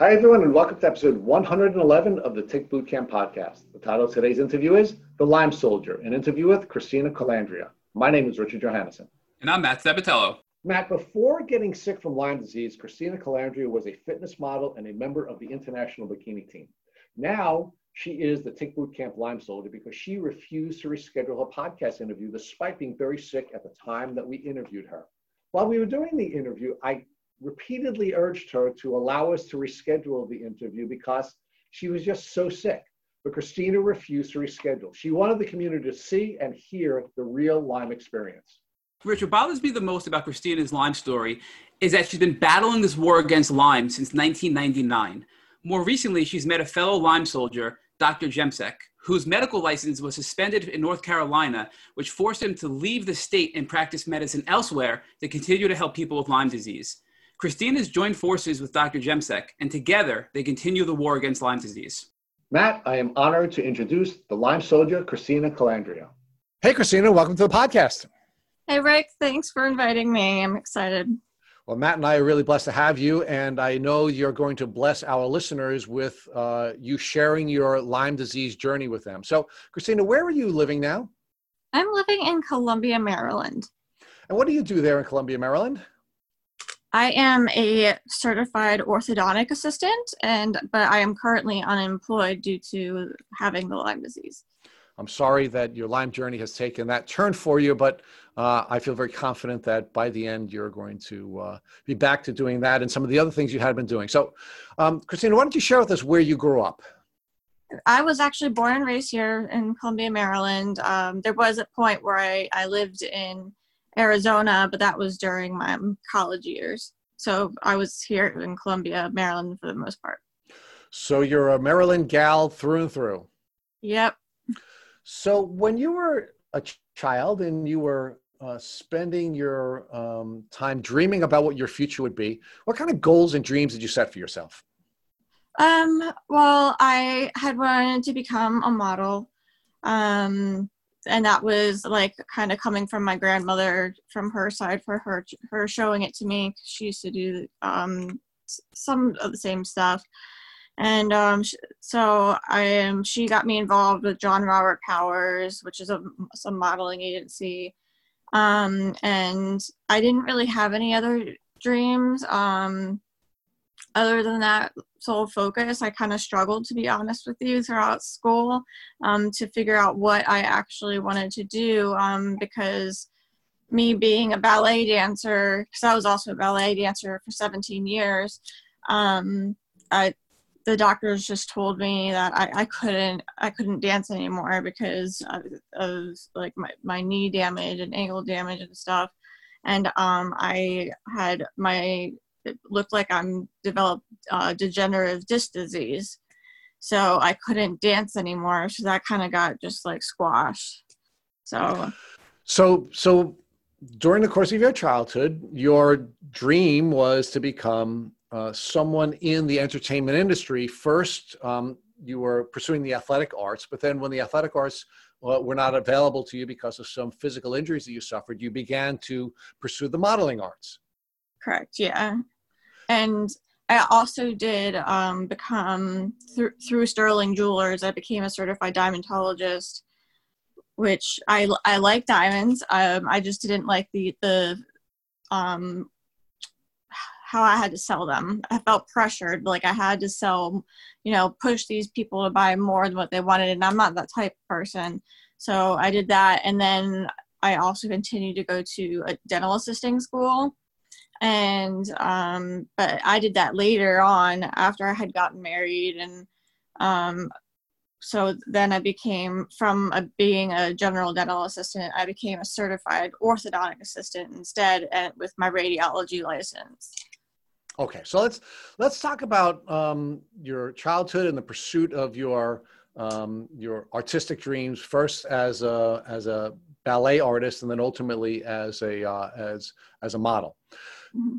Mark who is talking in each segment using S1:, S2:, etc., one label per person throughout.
S1: Hi, everyone, and welcome to episode 111 of the Tick Bootcamp podcast. The title of today's interview is The Lyme Soldier, an interview with Christina Calandria. My name is Richard Johannesson.
S2: And I'm Matt Sabatello.
S1: Matt, before getting sick from Lyme disease, Christina Calandria was a fitness model and a member of the international bikini team. Now, she is the Tick Bootcamp Lyme Soldier because she refused to reschedule her podcast interview despite being very sick at the time that we interviewed her. While we were doing the interview, I repeatedly urged her to allow us to reschedule the interview because she was just so sick. But Christina refused to reschedule. She wanted the community to see and hear the real Lyme experience.
S2: Rich, what bothers me the most about Christina's Lyme story is that she's been battling this war against Lyme since 1999. More recently, she's met a fellow Lyme soldier, Dr. Jemsek, whose medical license was suspended in North Carolina, which forced him to leave the state and practice medicine elsewhere to continue to help people with Lyme disease. Christine has joined forces with Dr. Jemsek, and together they continue the war against Lyme disease.
S1: Matt, I am honored to introduce the Lyme soldier, Christina Calandria.
S3: Hey, Christina, welcome to the podcast.
S4: Hey, Rick, thanks for inviting me. I'm excited.
S3: Well, Matt and I are really blessed to have you, and I know you're going to bless our listeners with uh, you sharing your Lyme disease journey with them. So, Christina, where are you living now?
S4: I'm living in Columbia, Maryland.
S3: And what do you do there in Columbia, Maryland?
S4: I am a certified orthodontic assistant, and but I am currently unemployed due to having the Lyme disease.
S3: I'm sorry that your Lyme journey has taken that turn for you, but uh, I feel very confident that by the end you're going to uh, be back to doing that and some of the other things you had been doing. So, um, Christina, why don't you share with us where you grew up?
S4: I was actually born and raised here in Columbia, Maryland. Um, there was a point where I, I lived in Arizona, but that was during my college years. So I was here in Columbia, Maryland for the most part.
S3: So you're a Maryland gal through and through.
S4: Yep.
S3: So when you were a ch- child and you were uh, spending your um, time dreaming about what your future would be, what kind of goals and dreams did you set for yourself?
S4: Um, well, I had wanted to become a model. Um, and that was like kind of coming from my grandmother from her side for her her showing it to me she used to do um, some of the same stuff and um, so I um, she got me involved with John Robert Powers, which is a some modeling agency, um, and I didn't really have any other dreams. Um, other than that sole focus, I kind of struggled, to be honest with you, throughout school um, to figure out what I actually wanted to do um, because me being a ballet dancer, because I was also a ballet dancer for 17 years, um, I, the doctors just told me that I, I couldn't I couldn't dance anymore because of, of like my, my knee damage and ankle damage and stuff. And um, I had my it looked like I'm developed uh, degenerative disc disease. So I couldn't dance anymore. So that kind of got just like squashed. So,
S3: so, so during the course of your childhood, your dream was to become uh, someone in the entertainment industry. First, um, you were pursuing the athletic arts, but then when the athletic arts uh, were not available to you because of some physical injuries that you suffered, you began to pursue the modeling arts.
S4: Correct. Yeah. And I also did um, become th- through Sterling Jewelers. I became a certified diamondologist, which I I like diamonds. Um, I just didn't like the the um, how I had to sell them. I felt pressured, like I had to sell, you know, push these people to buy more than what they wanted, and I'm not that type of person. So I did that, and then I also continued to go to a dental assisting school and um, but I did that later on after I had gotten married, and um, so then I became from a, being a general dental assistant, I became a certified orthodontic assistant instead, and with my radiology license.
S3: Okay, so let's let's talk about um, your childhood and the pursuit of your um, your artistic dreams. First, as a as a ballet artist, and then ultimately as a uh, as as a model. Mm-hmm.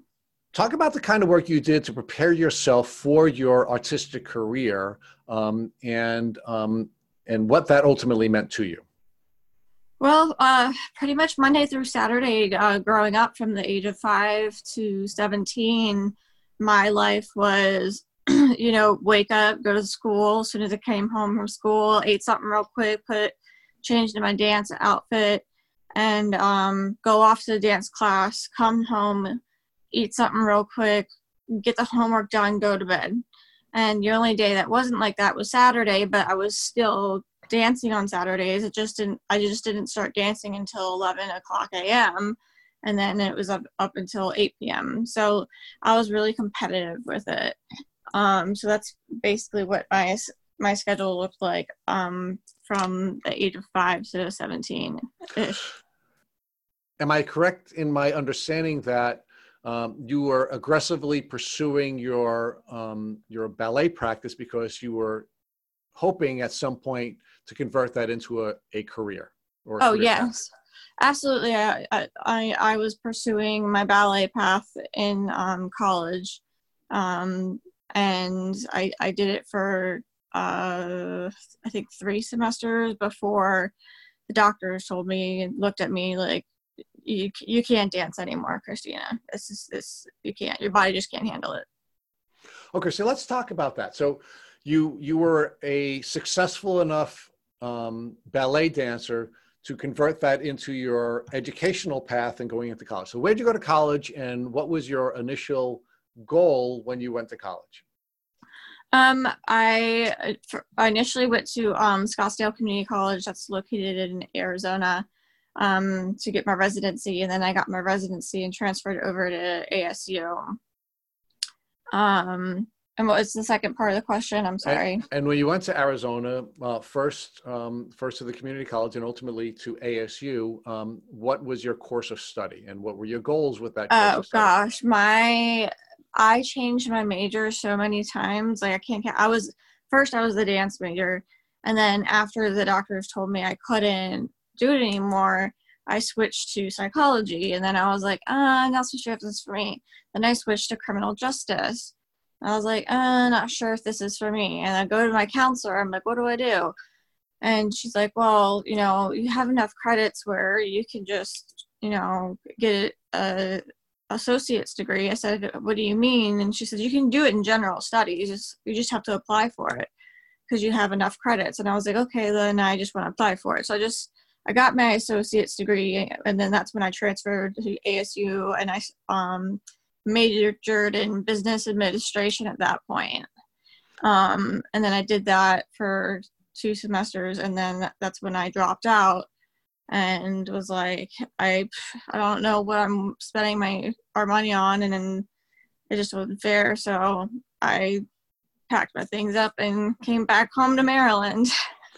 S3: Talk about the kind of work you did to prepare yourself for your artistic career, um, and um, and what that ultimately meant to you.
S4: Well, uh, pretty much Monday through Saturday, uh, growing up from the age of five to seventeen, my life was you know, wake up, go to school. As soon as I came home from school, ate something real quick, put changed in my dance outfit, and um, go off to the dance class. Come home, eat something real quick, get the homework done, go to bed. And the only day that wasn't like that was Saturday, but I was still dancing on Saturdays. It just didn't. I just didn't start dancing until 11 o'clock a.m. And then it was up up until 8 p.m. So I was really competitive with it. Um, so that's basically what my my schedule looked like um, from the age of five to 17 ish.
S3: Am I correct in my understanding that um, you were aggressively pursuing your um, your ballet practice because you were hoping at some point to convert that into a, a career?
S4: Or a oh career yes, absolutely. I, I I was pursuing my ballet path in um, college, um, and I I did it for uh, I think three semesters before the doctors told me and looked at me like you you can't dance anymore, Christina. This is this you can't. Your body just can't handle it.
S3: Okay, so let's talk about that. So you you were a successful enough um, ballet dancer to convert that into your educational path and going into college. So where did you go to college, and what was your initial goal when you went to college?
S4: Um, I, I initially went to um, Scottsdale Community College, that's located in Arizona um, to get my residency, and then I got my residency and transferred over to ASU. Um, and what was the second part of the question? I'm sorry.
S3: And, and when you went to Arizona, uh, first, um, first to the community college, and ultimately to ASU, um, what was your course of study, and what were your goals with that?
S4: oh gosh, my I changed my major so many times. Like I can't. I was first I was the dance major, and then after the doctors told me I couldn't do it anymore, I switched to psychology. And then I was like, uh, I'm not so sure if this is for me. Then I switched to criminal justice. I was like, uh, not sure if this is for me. And I go to my counselor. I'm like, what do I do? And she's like, well, you know, you have enough credits where you can just, you know, get a associate's degree. I said, what do you mean? And she said, you can do it in general studies. You just, you just have to apply for it because you have enough credits. And I was like, okay, then I just want to apply for it. So I just I got my associate's degree, and then that's when I transferred to ASU, and I um, majored in business administration at that point. Um, and then I did that for two semesters, and then that's when I dropped out and was like, I I don't know what I'm spending my our money on, and then it just wasn't fair. So I packed my things up and came back home to Maryland.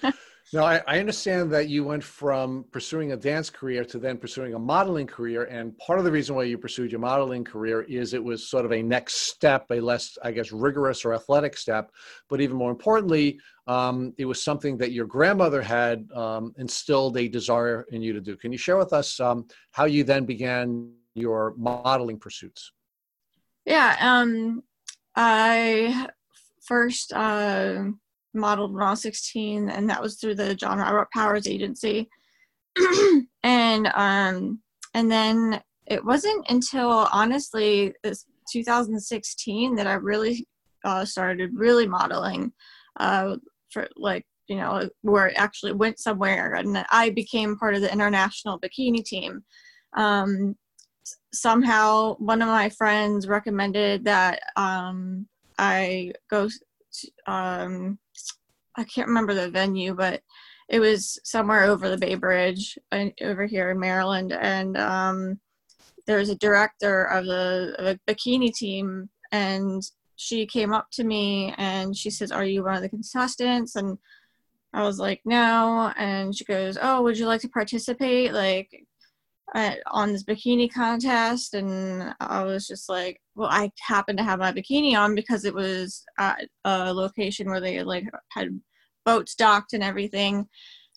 S3: Now, I, I, understand that you went from pursuing a dance career to then pursuing a modeling career. And part of the reason why you pursued your modeling career is it was sort of a next step, a less, I guess, rigorous or athletic step. But even more importantly, um, it was something that your grandmother had um, instilled a desire in you to do. Can you share with us um, how you then began your modeling pursuits?
S4: Yeah, um, I first. Uh, modeled when I was 16, and that was through the John Robert Powers Agency. and um, and then it wasn't until honestly this 2016 that I really uh, started really modeling uh, for like you know where it actually went somewhere, and I became part of the international bikini team. Um, somehow, one of my friends recommended that um, I go um, I can't remember the venue, but it was somewhere over the Bay Bridge uh, over here in Maryland. And um, there was a director of the, of the bikini team, and she came up to me and she says, Are you one of the contestants? And I was like, No. And she goes, Oh, would you like to participate? Like, on this bikini contest and i was just like well i happened to have my bikini on because it was at a location where they like had boats docked and everything.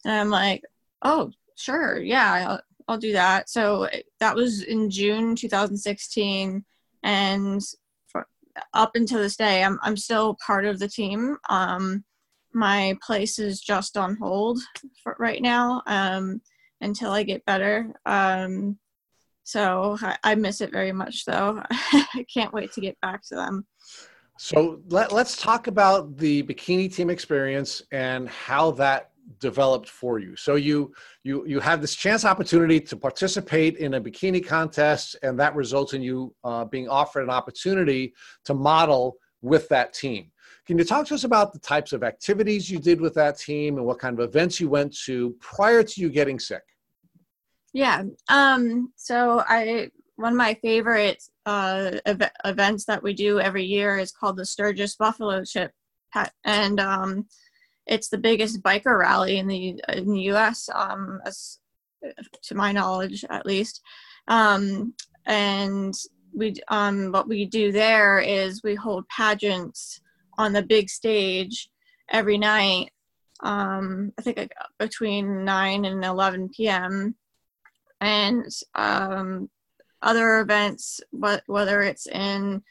S4: And i'm like oh sure yeah i'll, I'll do that. So that was in june 2016 and up until this day i'm, I'm still part of the team. Um, my place is just on hold right now. Um, until I get better. Um, so I, I, miss it very much, though. I can't wait to get back to them.
S3: So let, let's talk about the bikini team experience and how that developed for you. So you you you have this chance opportunity to participate in a bikini contest, and that results in you uh, being offered an opportunity to model with that team. Can you talk to us about the types of activities you did with that team and what kind of events you went to prior to you getting sick?
S4: Yeah. Um, so I one of my favorite uh, ev- events that we do every year is called the Sturgis Buffalo Chip, and um, it's the biggest biker rally in the in the U.S. Um, as to my knowledge, at least. Um, and we um, what we do there is we hold pageants on the big stage every night. Um, I think between nine and eleven p.m. And um, other events, whether it's in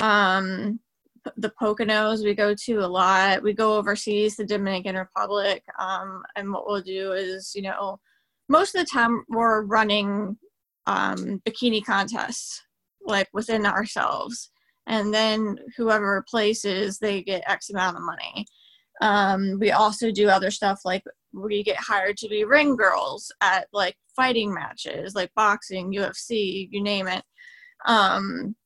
S4: um, the Poconos we go to a lot. We go overseas, the Dominican Republic, um, and what we'll do is, you know, most of the time we're running um, bikini contests, like within ourselves, and then whoever places, they get X amount of money. Um, we also do other stuff like we get hired to be ring girls at like fighting matches, like boxing, UFC, you name it. Um,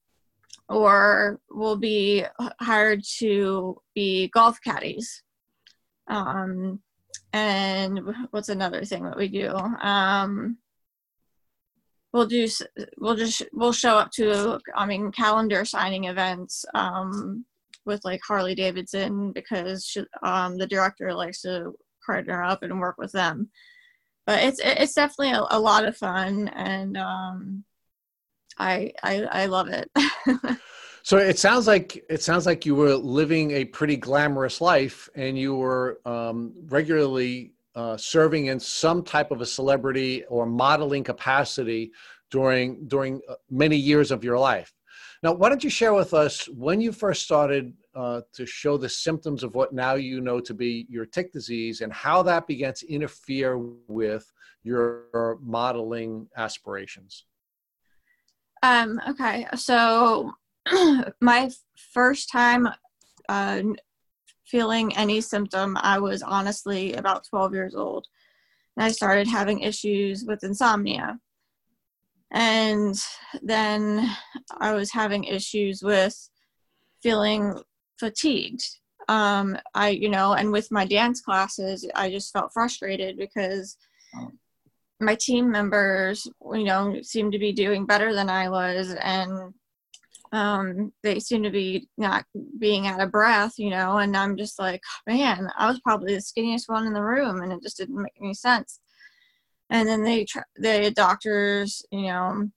S4: or will be hired to be golf caddies. Um, and what's another thing that we do? Um, we'll do we'll just we'll show up to I mean calendar signing events um, with like Harley Davidson because she, um, the director likes to partner up and work with them. But it's it's definitely a, a lot of fun and um, I, I I love it.
S3: so it sounds like it sounds like you were living a pretty glamorous life, and you were um, regularly uh, serving in some type of a celebrity or modeling capacity during during uh, many years of your life. Now, why don't you share with us when you first started uh, to show the symptoms of what now you know to be your tick disease and how that began to interfere with your modeling aspirations?
S4: Um, okay, so my first time uh, feeling any symptom, I was honestly about 12 years old. And I started having issues with insomnia. And then I was having issues with feeling fatigued. Um, I, you know, and with my dance classes, I just felt frustrated because my team members, you know, seemed to be doing better than I was, and um, they seem to be not being out of breath, you know. And I'm just like, man, I was probably the skinniest one in the room, and it just didn't make any sense. And then they, the doctors, you know,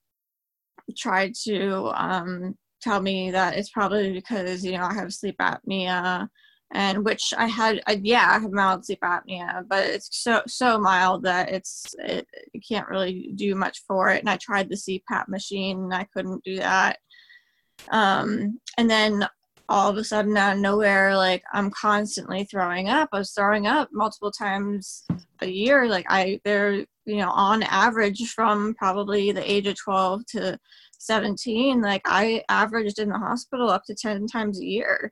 S4: tried to um, tell me that it's probably because you know I have sleep apnea and which I had, I, yeah, I have mild sleep apnea, but it's so so mild that it's it, you can't really do much for it. And I tried the CPAP machine, and I couldn't do that. Um, and then all of a sudden, out of nowhere, like I'm constantly throwing up. I was throwing up multiple times a year. Like I, they're you know on average from probably the age of 12 to 17 like i averaged in the hospital up to 10 times a year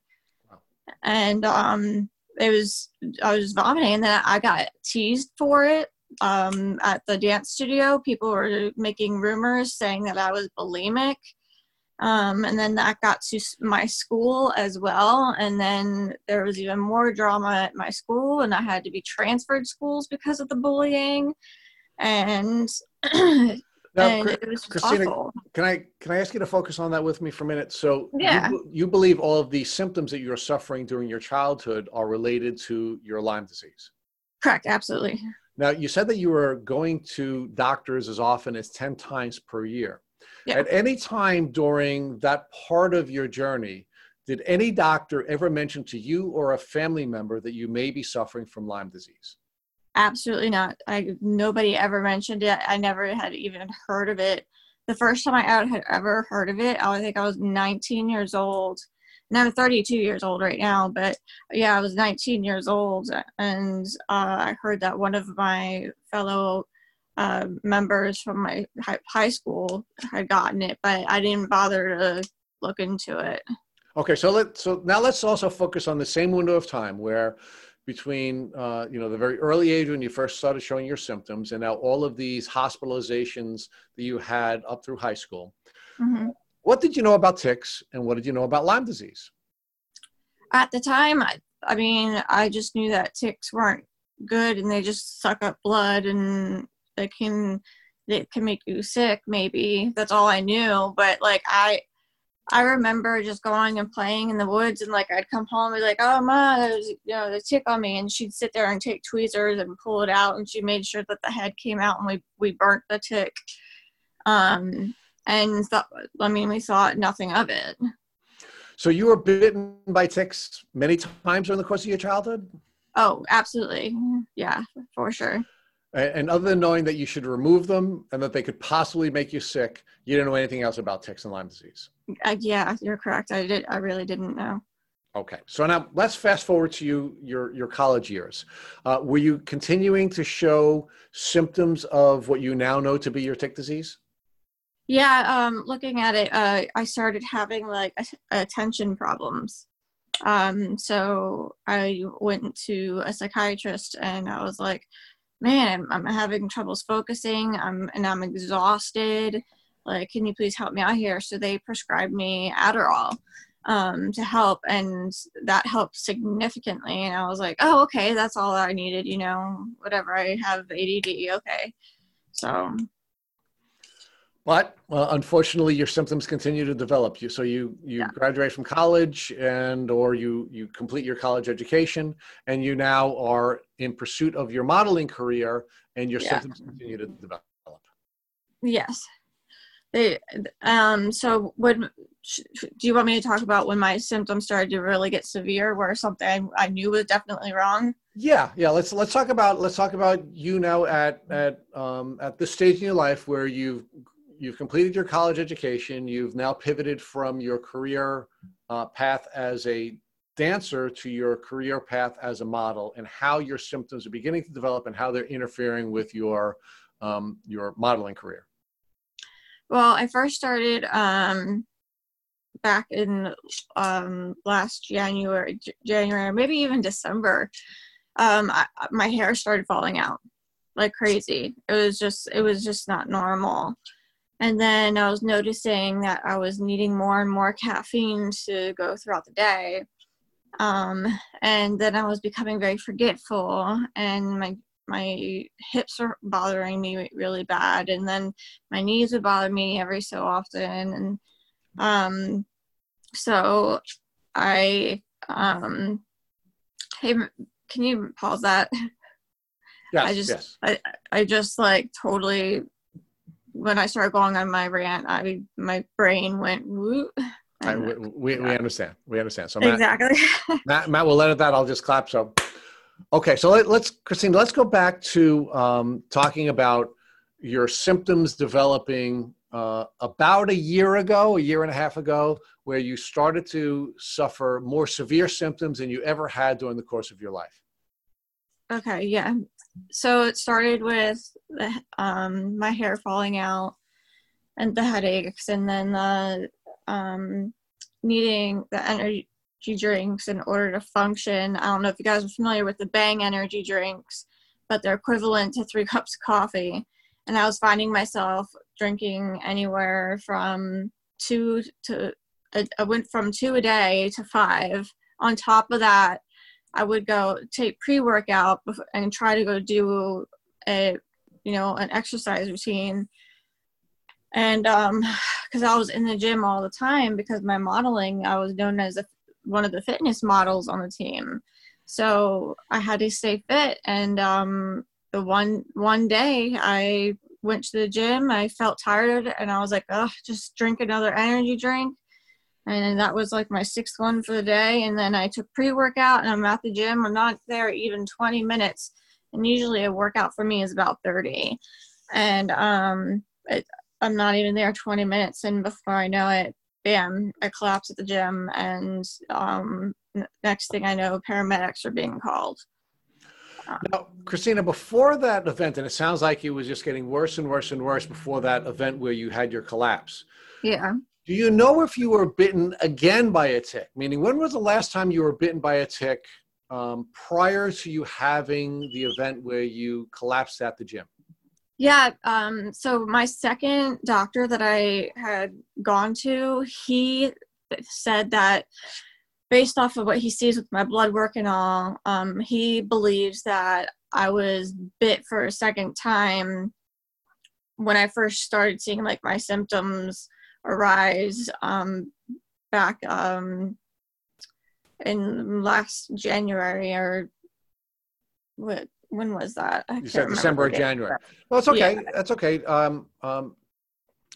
S4: and um, it was I was vomiting, and then I got teased for it um, at the dance studio. People were making rumors saying that I was bulimic. Um, and then that got to my school as well. And then there was even more drama at my school, and I had to be transferred schools because of the bullying. And Now, and it was Christina, awful.
S3: can I can I ask you to focus on that with me for a minute? So,
S4: yeah.
S3: you, you believe all of the symptoms that you're suffering during your childhood are related to your Lyme disease?
S4: Correct, absolutely.
S3: Now, you said that you were going to doctors as often as 10 times per year. Yeah. At any time during that part of your journey, did any doctor ever mention to you or a family member that you may be suffering from Lyme disease?
S4: Absolutely not. I nobody ever mentioned it. I never had even heard of it. The first time I had ever heard of it, I think I was 19 years old. And I'm 32 years old right now, but yeah, I was 19 years old, and uh, I heard that one of my fellow uh, members from my high school had gotten it, but I didn't bother to look into it.
S3: Okay, so let so now let's also focus on the same window of time where between uh, you know the very early age when you first started showing your symptoms and now all of these hospitalizations that you had up through high school.
S4: hmm
S3: What did you know about ticks and what did you know about Lyme disease?
S4: At the time, I, I mean, I just knew that ticks weren't good and they just suck up blood and they can they can make you sick. Maybe that's all I knew. But like I I remember just going and playing in the woods and like I'd come home and be like, oh ma, there's you know, the tick on me and she'd sit there and take tweezers and pull it out and she made sure that the head came out and we, we burnt the tick. Um and th- I mean we thought nothing of it.
S3: So you were bitten by ticks many times during the course of your childhood?
S4: Oh, absolutely. Yeah, for sure.
S3: And other than knowing that you should remove them and that they could possibly make you sick, you didn't know anything else about ticks and Lyme disease.
S4: Uh, yeah, you're correct. I did I really didn't know.
S3: Okay, so now let's fast forward to you your your college years. Uh, were you continuing to show symptoms of what you now know to be your tick disease?
S4: Yeah, um, looking at it, uh, I started having like attention problems. Um, so I went to a psychiatrist and I was like, man, I'm, having troubles focusing. I'm and I'm exhausted. Like, can you please help me out here? So they prescribed me Adderall um, to help, and that helped significantly. And I was like, oh, okay, that's all I needed. You know, whatever. I have ADD. Okay, so
S3: But well, unfortunately, your symptoms continue to develop. You so you you
S4: Yeah.
S3: graduate from college and or you you complete your college education and you now are in pursuit of your modeling career and your
S4: Yeah.
S3: symptoms continue to develop.
S4: Yes. They, um, so when, do you want me to talk about when my symptoms started to really get severe, where something I knew was definitely wrong?
S3: Yeah, yeah. Let's let's talk about let's talk about you now at at um, at this stage in your life where you've you've completed your college education. You've now pivoted from your career uh, path as a dancer to your career path as a model, and how your symptoms are beginning to develop and how they're interfering with your um, your modeling career.
S4: Well, I first started, um, back in, um, last January, J- January, maybe even December. Um, I, my hair started falling out like crazy. It was just, it was just not normal. And then I was noticing that I was needing more and more caffeine to go throughout the day. Um, and then I was becoming very forgetful, and my my hips were bothering me really bad. And then my knees would bother me every so often, and um, so I um, hey, can you pause that?
S3: Yes,
S4: I just-
S3: yes.
S4: I just like totally when I started going on my rant, I my brain went whoop.
S3: I, we, we, we understand. We understand. So Matt,
S4: exactly.
S3: Matt, Matt will edit that. I'll just clap. So, okay. So let, let's, Christine, let's go back to um, talking about your symptoms developing uh, about a year ago, a year and a half ago, where you started to suffer more severe symptoms than you ever had during the course of your life.
S4: Okay, yeah. So it started with the, um, my hair falling out and the headaches, and then the um, needing the energy drinks in order to function. I don't know if you guys are familiar with the Bang energy drinks, but they're equivalent to three cups of coffee. And I was finding myself drinking anywhere from two to, I I went from two a day to five. On top of that, I would go take pre-workout and try to go do a, you know, an exercise routine. And um, because I was in the gym all the time because my modeling, I was known as a, one of the fitness models on the team. So I had to stay fit. And um, the one one day I went to the gym, I felt tired, and I was like, oh, just drink another energy drink and that was like my sixth one for the day. And then i took pre-workout and i'm at the gym. I'm not there even 20 minutes. And usually a workout for me is about 30 and um it, i'm not even there 20 minutes. And before i know it bam i collapse at the gym. And um next thing i know paramedics are being called.
S3: Now, Christina, before that event, and it sounds like it was just getting worse and worse and worse before that event where you had your collapse.
S4: yeah
S3: Do you know if you were bitten again by a tick? Meaning, when was the last time you were bitten by a tick um, prior to you having the event where you collapsed at the gym?
S4: Yeah. Um, so my second doctor that I had gone to, he said that based off of what he sees with my blood work and all, um, he believes that I was bit for a second time when I first started seeing like my symptoms arise um, back um, in last January or what when was that?
S3: I you said December or January. Well, it's okay. Yeah. That's okay. Um, um,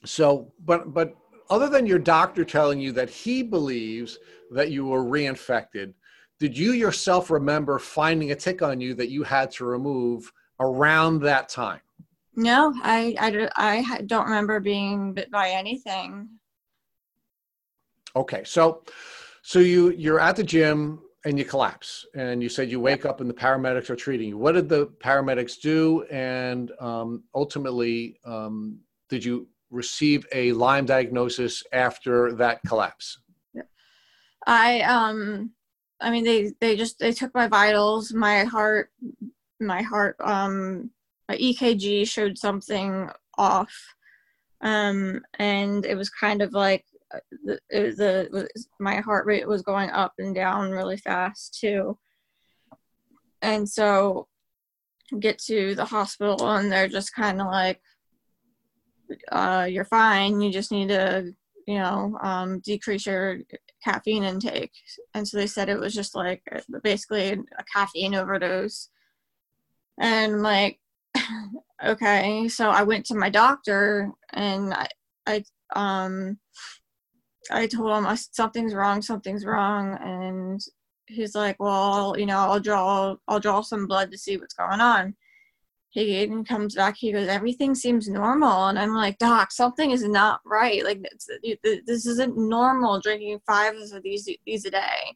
S3: so, but but other than your doctor telling you that he believes that you were reinfected, did you yourself remember finding a tick on you that you had to remove around that time?
S4: No, I, I, I don't remember being bit by anything.
S3: Okay, so so you you're at the gym and you collapse, and you said you wake up and the paramedics are treating you. What did the paramedics do? And um, ultimately, um, did you receive a Lyme diagnosis after that collapse?
S4: I um I mean they they just they took my vitals, my heart my heart um my EKG showed something off. Um and it was kind of like uh, the, the my heart rate was going up and down really fast too. And so get to the hospital and they're just kind of like uh, you're fine. You just need to, you know, um, decrease your caffeine intake. And so they said it was just like basically a caffeine overdose. And like, okay, so I went to my doctor and I, I, um, I told him something's wrong, something's wrong, and he's like, well, you know, I'll draw, I'll draw some blood to see what's going on. He comes back he goes everything seems normal and i'm like doc something is not right like this isn't normal drinking five of these these a day.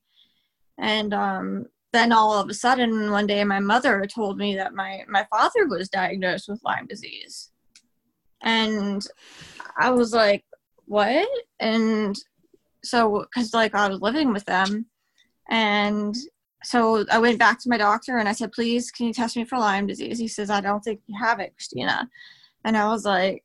S4: And um, then all of a sudden one day my mother told me that my my father was diagnosed with lyme disease and i was like what and so because like i was living with them and so I went back to my doctor and I said, please, can you test me for Lyme disease? He says, I don't think you have it, Christina. And I was like,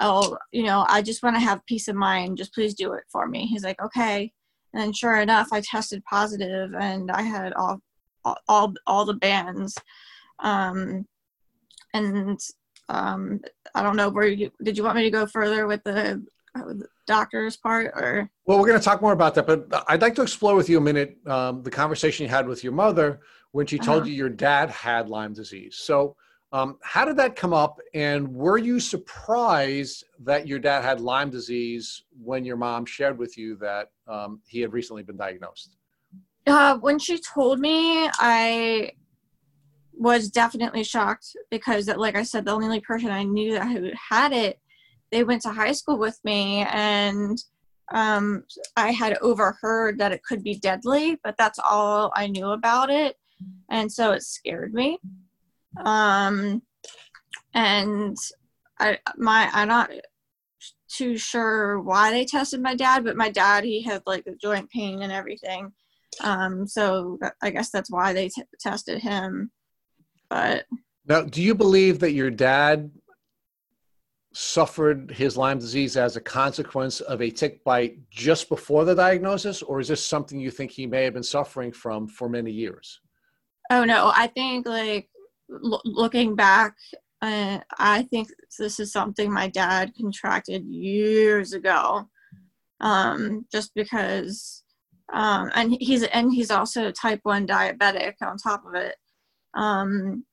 S4: oh, you know, I just want to have peace of mind. Just please do it for me. He's like, okay. And sure enough, I tested positive and I had all, all, all the bands. Um, and um, I don't know where you, did you want me to go further with the doctor's part or
S3: well we're going to talk more about that but i'd like to explore with you a minute um, the conversation you had with your mother when she told uh-huh. you your dad had lyme disease so um, how did that come up and were you surprised that your dad had lyme disease when your mom shared with you that um, he had recently been diagnosed
S4: uh, when she told me i was definitely shocked because like i said the only person i knew that who had it they went to high school with me and um, I had overheard that it could be deadly, but that's all I knew about it. And so it scared me. Um, and I, my, I'm not too sure why they tested my dad, but my dad, he had like a joint pain and everything. Um, so I guess that's why they t- tested him. But
S3: now, do you believe that your dad suffered his Lyme disease as a consequence of a tick bite just before the diagnosis, or is this something you think he may have been suffering from for many years?
S4: Oh no, I think like l- looking back, uh, I think this is something my dad contracted years ago, um, just because, um, and he's and he's also type one diabetic on top of it. Um,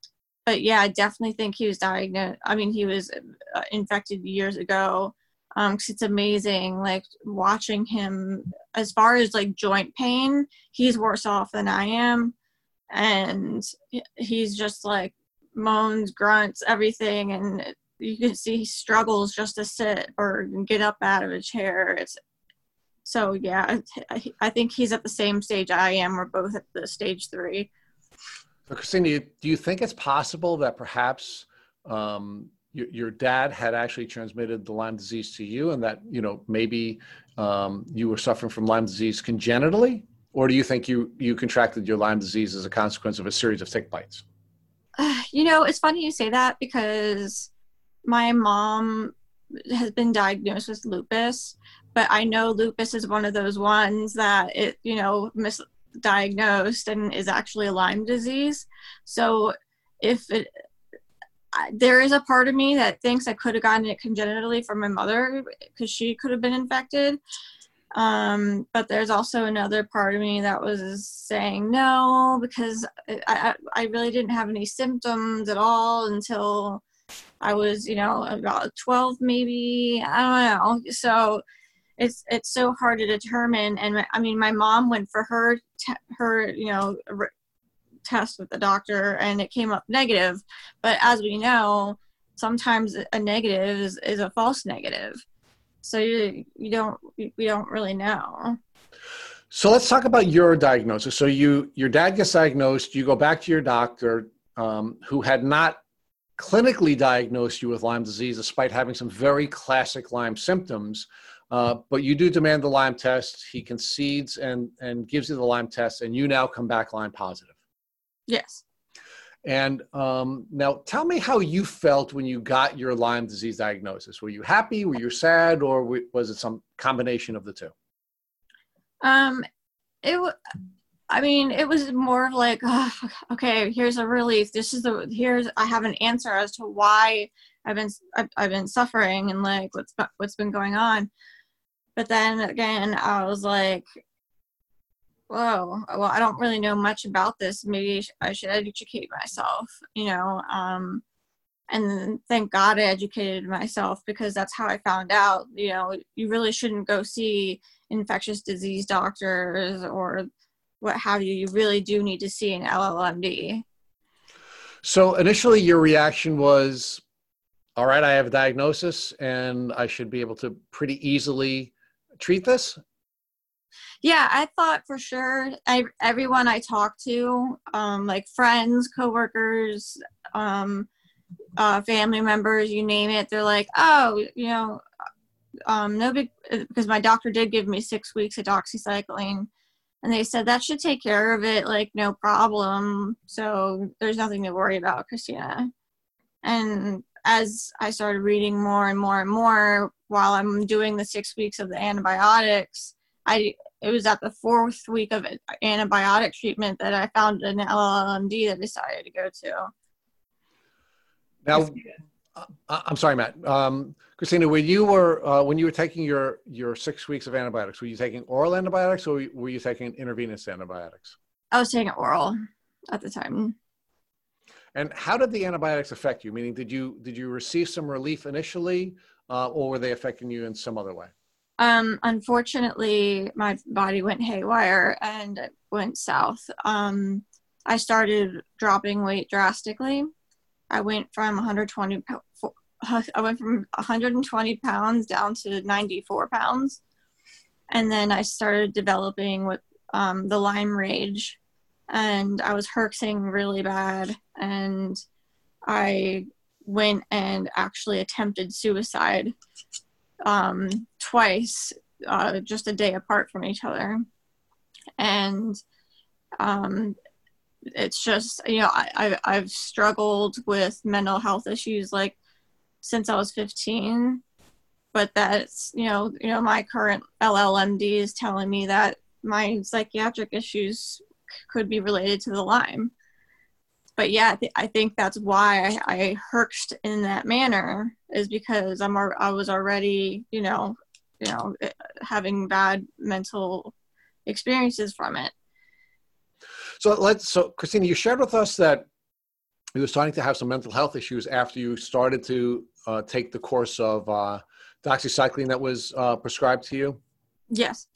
S4: but yeah, I definitely think he was diagnosed. I mean, he was uh, infected years ago. Um, cause it's amazing, like watching him. As far as like joint pain, he's worse off than I am, and he's just like moans, grunts, everything, and you can see he struggles just to sit or get up out of a chair. It's so yeah. I think he's at the same stage I am. We're both at the stage three.
S3: Christina, do you think it's possible that perhaps um, your, your dad had actually transmitted the Lyme disease to you, and that you know maybe um, you were suffering from Lyme disease congenitally, or do you think you you contracted your Lyme disease as a consequence of a series of tick bites?
S4: You know, it's funny you say that because my mom has been diagnosed with lupus, but I know lupus is one of those ones that it, you know, misdiagnosed and is actually a Lyme disease. So if it, there is a part of me that thinks I could have gotten it congenitally from my mother because she could have been infected. Um, but there's also another part of me that was saying no because I, I, I really didn't have any symptoms at all until I was, you know, about 12 maybe. I don't know. So it's it's so hard to determine. And I mean, my mom went for her her you know test with the doctor, and it came up negative. But as we know, sometimes a negative is, is a false negative. So you you don't we don't really know.
S3: So let's talk about your diagnosis. So you your dad gets diagnosed. You go back to your doctor, um, who had not clinically diagnosed you with Lyme disease, despite having some very classic Lyme symptoms. Uh, but you do demand the Lyme test. He concedes and and gives you the Lyme test, and you now come back Lyme positive.
S4: Yes.
S3: And um, now, tell me how you felt when you got your Lyme disease diagnosis. Were you happy? Were you sad, or was it some combination of the two?
S4: Um, it I mean, it was more of like, oh, okay, here's a relief. This is the here's I have an answer as to why I've been I've, I've been suffering and like what's what's been going on. But then again, I was like, whoa, well, I don't really know much about this. Maybe I should educate myself, you know. Um, and thank God I educated myself because that's how I found out. You know, you really shouldn't go see infectious disease doctors or what have you, you really do need to see an LLMD.
S3: So initially, your reaction was, "All right, I have a diagnosis, and I should be able to pretty easily treat this."
S4: Yeah, I thought for sure. I, everyone I talked to, um, like friends, coworkers, um, uh, family members, you name it, they're like, "Oh, you know, um, no big," because my doctor did give me six weeks of doxycycline and they said that should take care of it like no problem so there's nothing to worry about christina and as i started reading more and more and more while i'm doing the six weeks of the antibiotics i it was at the fourth week of antibiotic treatment that i found an llmd that i decided to go to
S3: now uh, I'm sorry, Matt. Um, Christina, when you were uh, when you were taking your your six weeks of antibiotics, were you taking oral antibiotics or were you taking intravenous antibiotics?
S4: I was taking oral at the time.
S3: And how did the antibiotics affect you? Meaning, did you did you receive some relief initially, uh, or were they affecting you in some other way?
S4: Um, unfortunately, my body went haywire and it went south. Um, I started dropping weight drastically. I went from 120 I went from 120 pounds down to 94 pounds, and then I started developing with um, the Lyme rage, and I was herxing really bad, and I went and actually attempted suicide um, twice, uh, just a day apart from each other, and um, it's just you know I, I have struggled with mental health issues like since I was 15 but that's you know you know my current LLMD is telling me that my psychiatric issues could be related to the Lyme but yeah I think that's why I, I in that manner is because I'm I was already you know you know eh, having bad mental experiences from it
S3: so let's. So Christina, you shared with us that you were starting to have some mental health issues after you started to uh, take the course of uh, doxycycline that was uh, prescribed to you.
S4: Yes.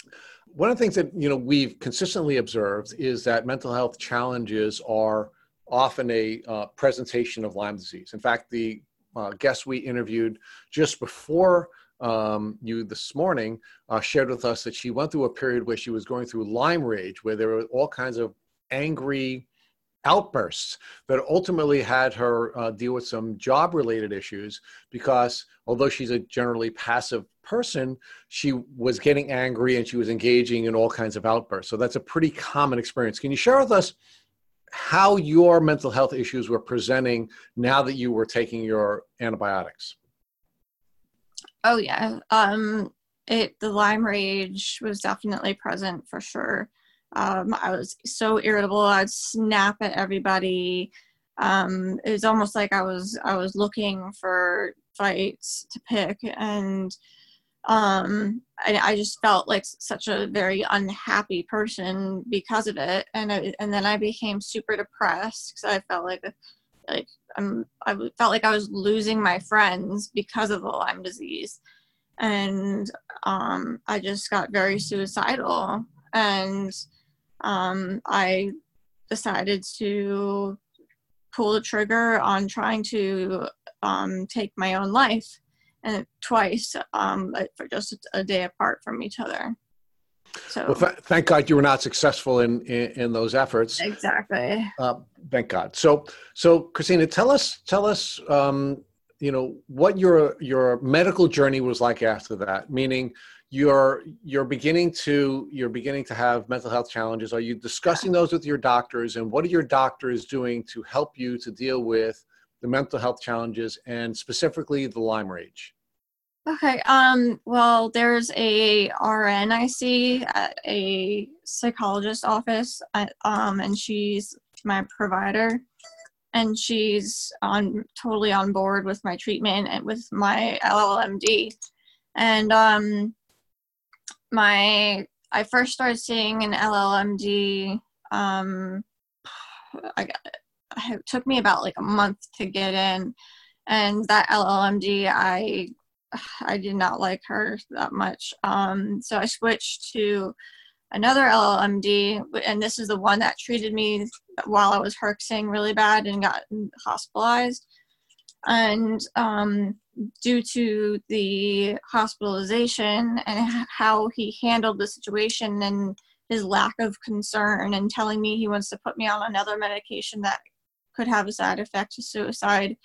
S3: One of the things that you know we've consistently observed is that mental health challenges are often a uh, presentation of Lyme disease. In fact, the uh, guest we interviewed just before um, you this morning uh, shared with us that she went through a period where she was going through Lyme rage, where there were all kinds of angry, outbursts that ultimately had her uh, deal with some job related issues because although she's a generally passive person, she was getting angry and she was engaging in all kinds of outbursts. So that's a pretty common experience. Can you share with us how your mental health issues were presenting now that you were taking your antibiotics?
S4: Oh yeah. Um it the Lyme rage was definitely present for sure. Um, I was so irritable. I'd snap at everybody. Um, it was almost like I was I was looking for fights to pick, and um, I, I just felt like such a very unhappy person because of it. And I, and then I became super depressed because I felt like like I'm I felt like I was losing my friends because of the Lyme disease, and um, I just got very suicidal. And um, I decided to pull the trigger on trying to um, take my own life, and twice um, for just a day apart from each other.
S3: So, well, th- thank God you were not successful in in, in those efforts.
S4: Exactly.
S3: Uh, thank God. So, so Christina, tell us, tell us, um, you know, what your your medical journey was like after that. Meaning, you're you're beginning to you're beginning to have mental health challenges are you discussing those with your doctors and what are your doctors doing to help you to deal with the mental health challenges and specifically the lyme rage
S4: okay um well there's a rn i see at a psychologist office um and she's my provider and she's on totally on board with my treatment and with my llmd and um my I first started seeing an LLMD. Um, I got, it took me about like a month to get in, and that LLMD I I did not like her that much. Um, so I switched to another LLMD, and this is the one that treated me while I was herxing really bad and got hospitalized. And um, due to the hospitalization and how he handled the situation and his lack of concern and telling me he wants to put me on another medication that could have a side effect to suicide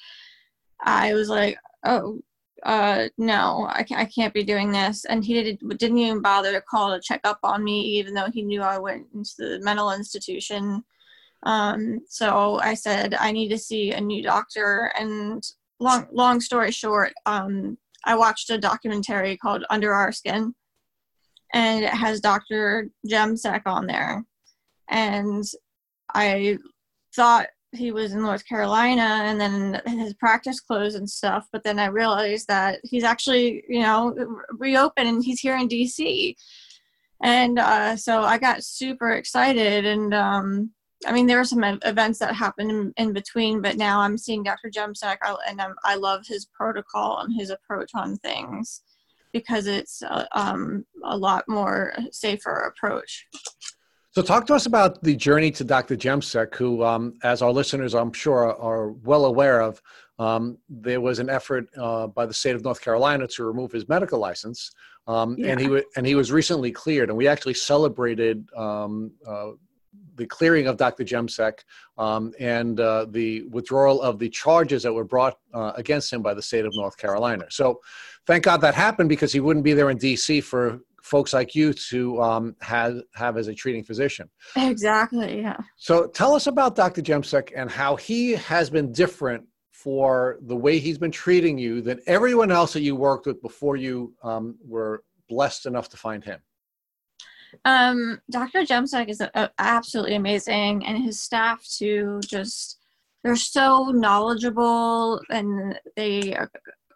S4: i was like oh uh no I, can't, I can't be doing this. And he didn't, didn't even bother to call to check up on me even though he knew i went into the mental institution. Um so i said i need to see a new doctor. And long long story short, um, I watched a documentary called Under Our Skin, and it has Dr. Jemsek on there, and I thought he was in North Carolina, and then his practice closed and stuff. But then I realized that he's actually, you know, reopened, and he's here in DC. And uh, so I got super excited, and um, I mean, there are some events that happened in, in between, but now I'm seeing Dr. Jemsek, and I'm, i love his protocol and his approach on things because it's a, um, a lot more safer approach.
S3: So, talk to us about the journey to Dr. Jemsek, who, um, as our listeners, I'm sure, are well aware of. Um, there was an effort uh, by the state of North Carolina to remove his medical license, um, yeah. and he w- and he was recently cleared. And we actually celebrated um, uh, the clearing of Dr. Jemsek um, and uh, the withdrawal of the charges that were brought uh, against him by the state of North Carolina. So thank God that happened because he wouldn't be there in D.C. for folks like you to um, have, have as a treating physician.
S4: Exactly, yeah.
S3: So tell us about Dr. Jemsek and how he has been different for the way he's been treating you than everyone else that you worked with before you um, were blessed enough to find him.
S4: Um, Dr. Jemsek is a, a, absolutely amazing, and his staff too. Just they're so knowledgeable, and they are,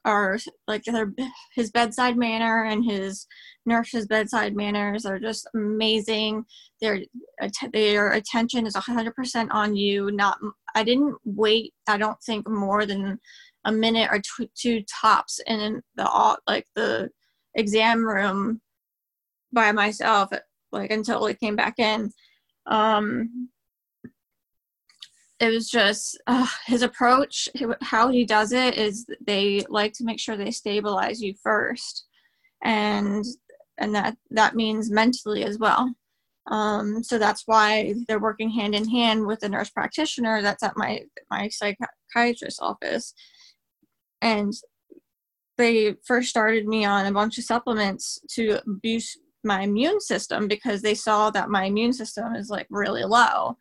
S4: are like their his bedside manner and his nurse's bedside manners are just amazing. Their their attention is hundred percent on you. Not I didn't wait. I don't think more than a minute or two, two tops in the like the exam room by myself like until it came back in um it was just uh, his approach how he does it is they like to make sure they stabilize you first and and that that means mentally as well Um, so that's why they're working hand in hand with the nurse practitioner that's at my my psychiatrist's office. And they first started me on a bunch of supplements to boost my immune system because they saw that my immune system is like really low.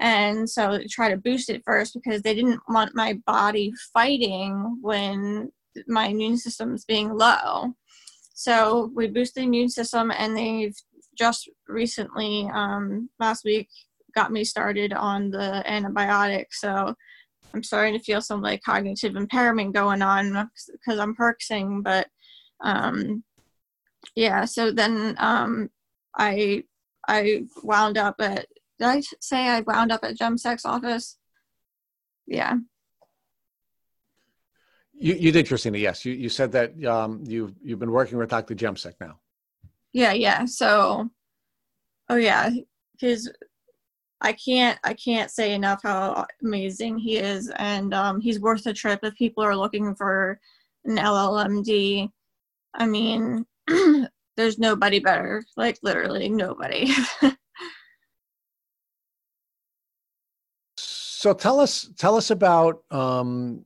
S4: And so they try to boost it first because they didn't want my body fighting when my immune system's being low. So we boost the immune system, and they've just recently, um, last week, got me started on the antibiotic. So I'm starting to feel some like cognitive impairment going on because I'm herxing, but um, yeah. So then um, I I wound up at did I say I wound up at Jemsek's office? Yeah.
S3: You, you did, Christina. Yes, you, you said that um, you've you've been working with Dr. Jemsek now.
S4: Yeah, yeah. So, oh yeah, his I can't I can't say enough how amazing he is, and um, he's worth a trip if people are looking for an LLMD. I mean, there's nobody better, like literally nobody.
S3: so tell us tell us about um,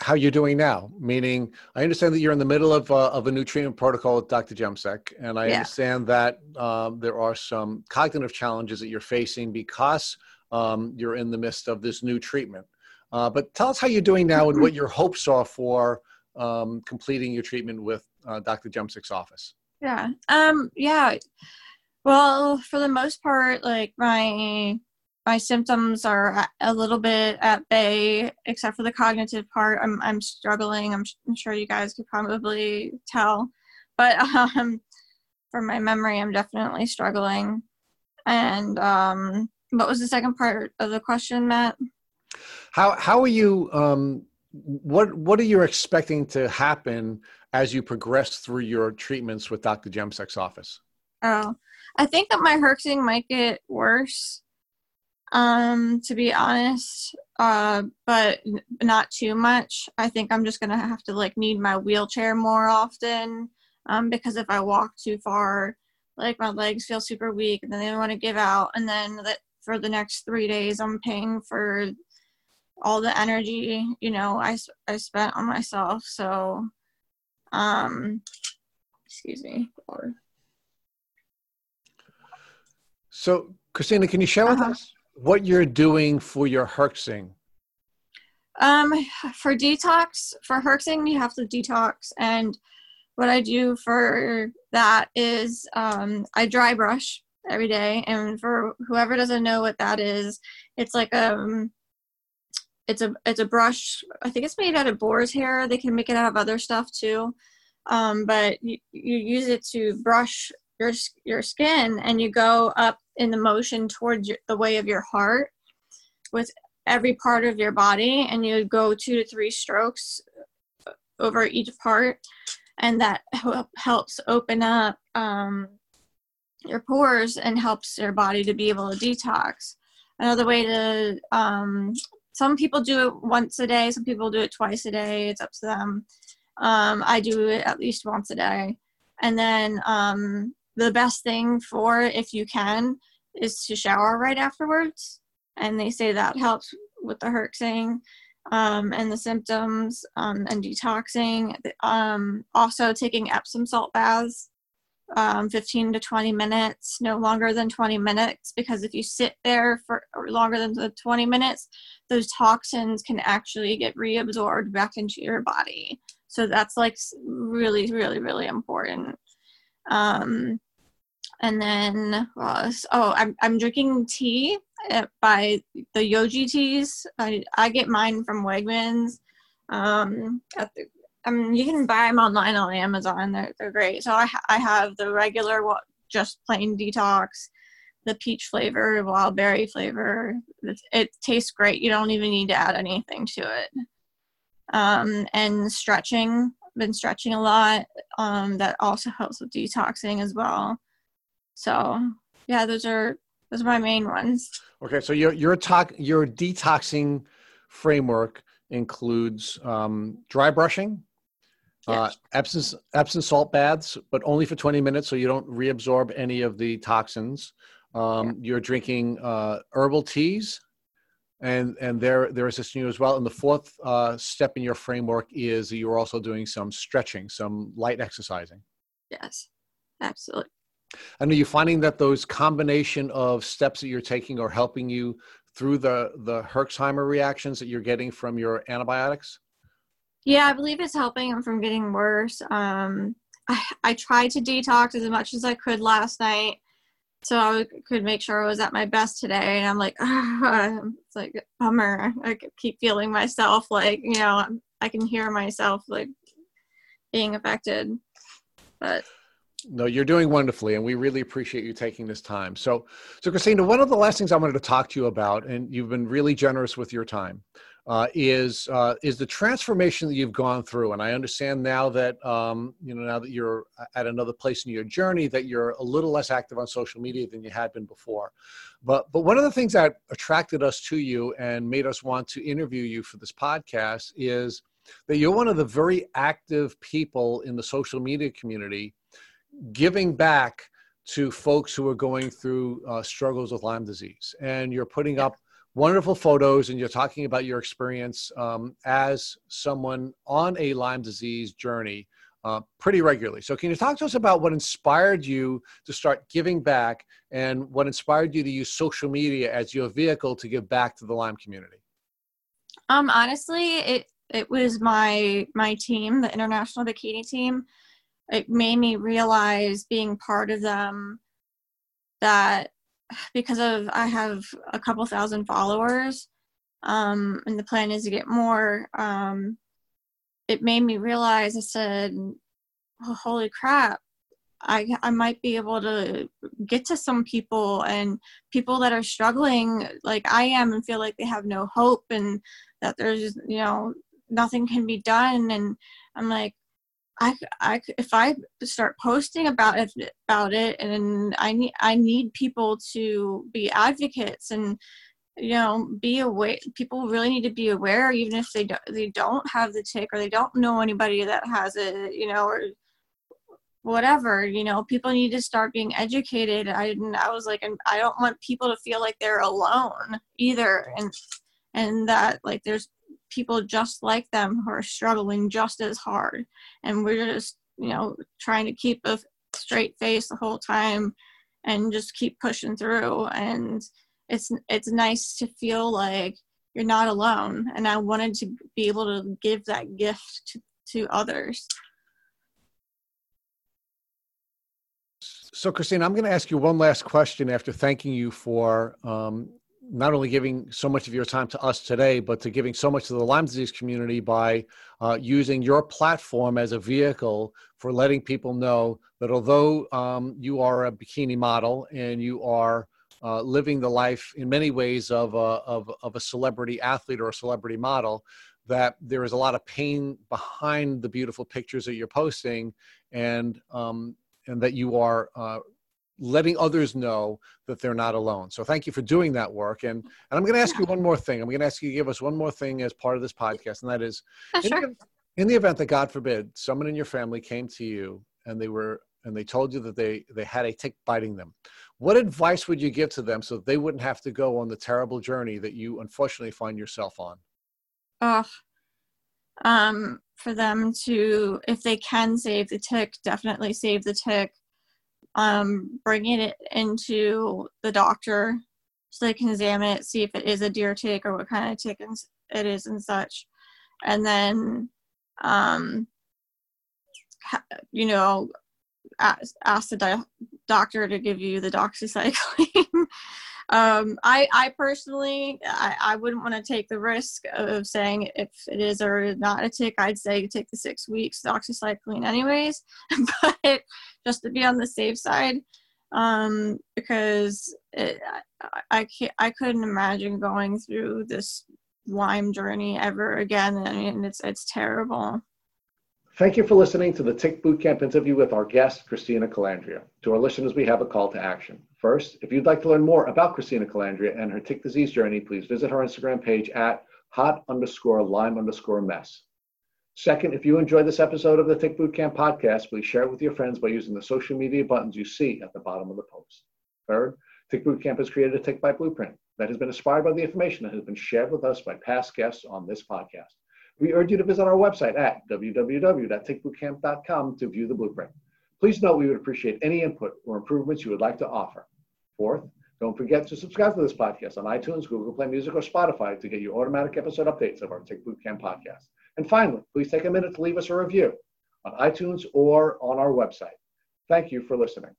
S3: how you're doing now. Meaning, I understand that you're in the middle of uh, of a new treatment protocol with Dr. Jemsek, and I yeah. understand that um, there are some cognitive challenges that you're facing because um, you're in the midst of this new treatment. Uh, but tell us how you're doing now and what your hopes are for um, completing your treatment with uh, Dr. Jemsek's office.
S4: Yeah. Um. Yeah. Well, for the most part, like my my symptoms are a little bit at bay, except for the cognitive part. I'm I'm struggling. I'm, I'm sure you guys could probably tell, but um, for my memory, I'm definitely struggling. And um, what was the second part of the question, Matt?
S3: How how are you? Um, what what are you expecting to happen as you progress through your treatments with Dr. Jemsek's office?
S4: Oh, I think that my herxing might get worse um to be honest uh but not too much i think i'm just gonna have to like need my wheelchair more often um because if i walk too far like my legs feel super weak and then they want to give out and then that for the next three days i'm paying for all the energy you know i, I spent on myself so um excuse me
S3: so christina can you share uh-huh. with us what you're doing for your herxing.
S4: Um, for detox, for herxing, you have to detox. And what I do for that is um, I dry brush every day. And for whoever doesn't know what that is, it's like um, it's a it's a brush. I think it's made out of boar's hair. They can make it out of other stuff too. Um, but you, you use it to brush your your skin and you go up in the motion towards your, the way of your heart with every part of your body and you go two to three strokes over each part and that helps open up um, your pores and helps your body to be able to detox. Another way to um, some people do it once a day some people do it twice a day it's up to them. Um, i do it at least once a day. And then um, the best thing for if you can is to shower right afterwards. And they say that helps with the herxing um, and the symptoms um, and detoxing. Um, also taking epsom salt baths um, 15 to 20 minutes no longer than 20 minutes because if you sit there for longer than the 20 minutes those toxins can actually get reabsorbed back into your body. So that's like really really really important um, and then uh, oh, I'm I'm drinking tea by the Yogi teas. I I get mine from Wegmans. Um, the, I mean, you can buy them online on Amazon. They're they're great. So I I have the regular what just plain detox, the peach flavor, wild berry flavor. It, it tastes great. You don't even need to add anything to it. Um, and stretching been stretching a lot. Um, that also helps with detoxing as well. So yeah, those are those are my main ones.
S3: Okay, so your your talk your detoxing framework includes um, dry brushing, uh, yes. uh, Epsom Epsom salt baths, but only for twenty minutes, so you don't reabsorb any of the toxins. Um,
S4: Yeah.
S3: You're drinking uh, herbal teas, and and they're they're assisting you as well. And the fourth uh, step in your framework is you're also doing some stretching, some light exercising.
S4: Yes, absolutely.
S3: And are you finding that those combination of steps that you're taking are helping you through the the Herxheimer reactions that you're getting from your antibiotics?
S4: Yeah, I believe it's helping him from getting worse. Um, I, I tried to detox as much as I could last night, so I could make sure I was at my best today. And I'm like, it's like bummer. I keep feeling myself like you know I can hear myself like being affected, but
S3: No, you're doing wonderfully, and we really appreciate you taking this time. So, so Christina, one of the last things I wanted to talk to you about, and you've been really generous with your time, uh, is uh, is the transformation that you've gone through. And I understand now that um, you know now that you're at another place in your journey that you're a little less active on social media than you had been before. But but one of the things that attracted us to you and made us want to interview you for this podcast is that you're one of the very active people in the social media community giving back to folks who are going through uh, struggles with Lyme disease. And you're putting up wonderful photos and you're talking about your experience um, as someone on a Lyme disease journey uh, pretty regularly. So, can you talk to us about what inspired you to start giving back and what inspired you to use social media as your vehicle to give back to the Lyme community?
S4: Um, honestly, it it was my my team, the international bikini team. It made me realize being part of them that because of I have a couple thousand followers, um, and the plan is to get more. Um, it made me realize I said, oh, "Holy crap!" I I might be able to get to some people and people that are struggling like I am and feel like they have no hope and that there's you know nothing can be done and i'm like i i if i start posting about it about it and i need i need people to be advocates and you know be aware people really need to be aware even if they don't they don't have the tick or they don't know anybody that has it you know or whatever you know people need to start being educated. I and i was like and i don't want people to feel like they're alone either and and that like there's people just like them who are struggling just as hard. And we're just you know trying to keep a straight face the whole time and just keep pushing through. And it's it's nice to feel like you're not alone. And i wanted to be able to give that gift to, to others.
S3: So, Christine, I'm going to ask you one last question after thanking you for um, not only giving so much of your time to us today, but to giving so much to the Lyme disease community by uh, using your platform as a vehicle for letting people know that although um, you are a bikini model and you are uh, living the life in many ways of a, of, of a celebrity athlete or a celebrity model, that there is a lot of pain behind the beautiful pictures that you're posting and um, and that you are uh, letting others know that they're not alone. So thank you for doing that work. And, and I'm going to ask you one more thing. I'm going to ask you to give us one more thing as part of this podcast, and that is
S4: yeah,
S3: in,
S4: sure.
S3: the, in the event that God forbid someone in your family came to you and they were and they told you that they they had a tick biting them, what advice would you give to them so they wouldn't have to go on the terrible journey that you unfortunately find yourself on?
S4: Ugh. um for them to if they can save the tick definitely save the tick um bringing it into the doctor so they can examine it see if it is a deer tick or what kind of tick it is and such. And then um you know ask, ask the di- doctor to give you the doxycycline um, I, I personally, I, I wouldn't want to take the risk of saying if it is or not a tick. I'd say take the six weeks doxycycline anyways, but just to be on the safe side, um, because it, I, I I couldn't imagine going through this Lyme journey ever again. I mean, it's it's terrible.
S1: Thank you for listening to the Tick Bootcamp interview with our guest, Christina Calandria. To our listeners, we have a call to action. First, if you'd like to learn more about Christina Calandria and her tick disease journey, please visit her Instagram page at hot underscore lime underscore mess. Second, if you enjoyed this episode of the Tick Bootcamp podcast, please share it with your friends by using the social media buttons you see at the bottom of the post. Third,
S3: Tick Boot Camp has created a Tick Bite blueprint that has been inspired by the information that has been shared with us by past guests on this podcast. We urge you to visit our website at www.tickbootcamp.com to view the blueprint. Please note we would appreciate any input or improvements you would like to offer. Fourth, don't forget to subscribe to this podcast on iTunes, Google Play Music, or Spotify to get your automatic episode updates of our Tick Boot Camp podcast. And finally, please take a minute to leave us a review on iTunes or on our website. Thank you for listening.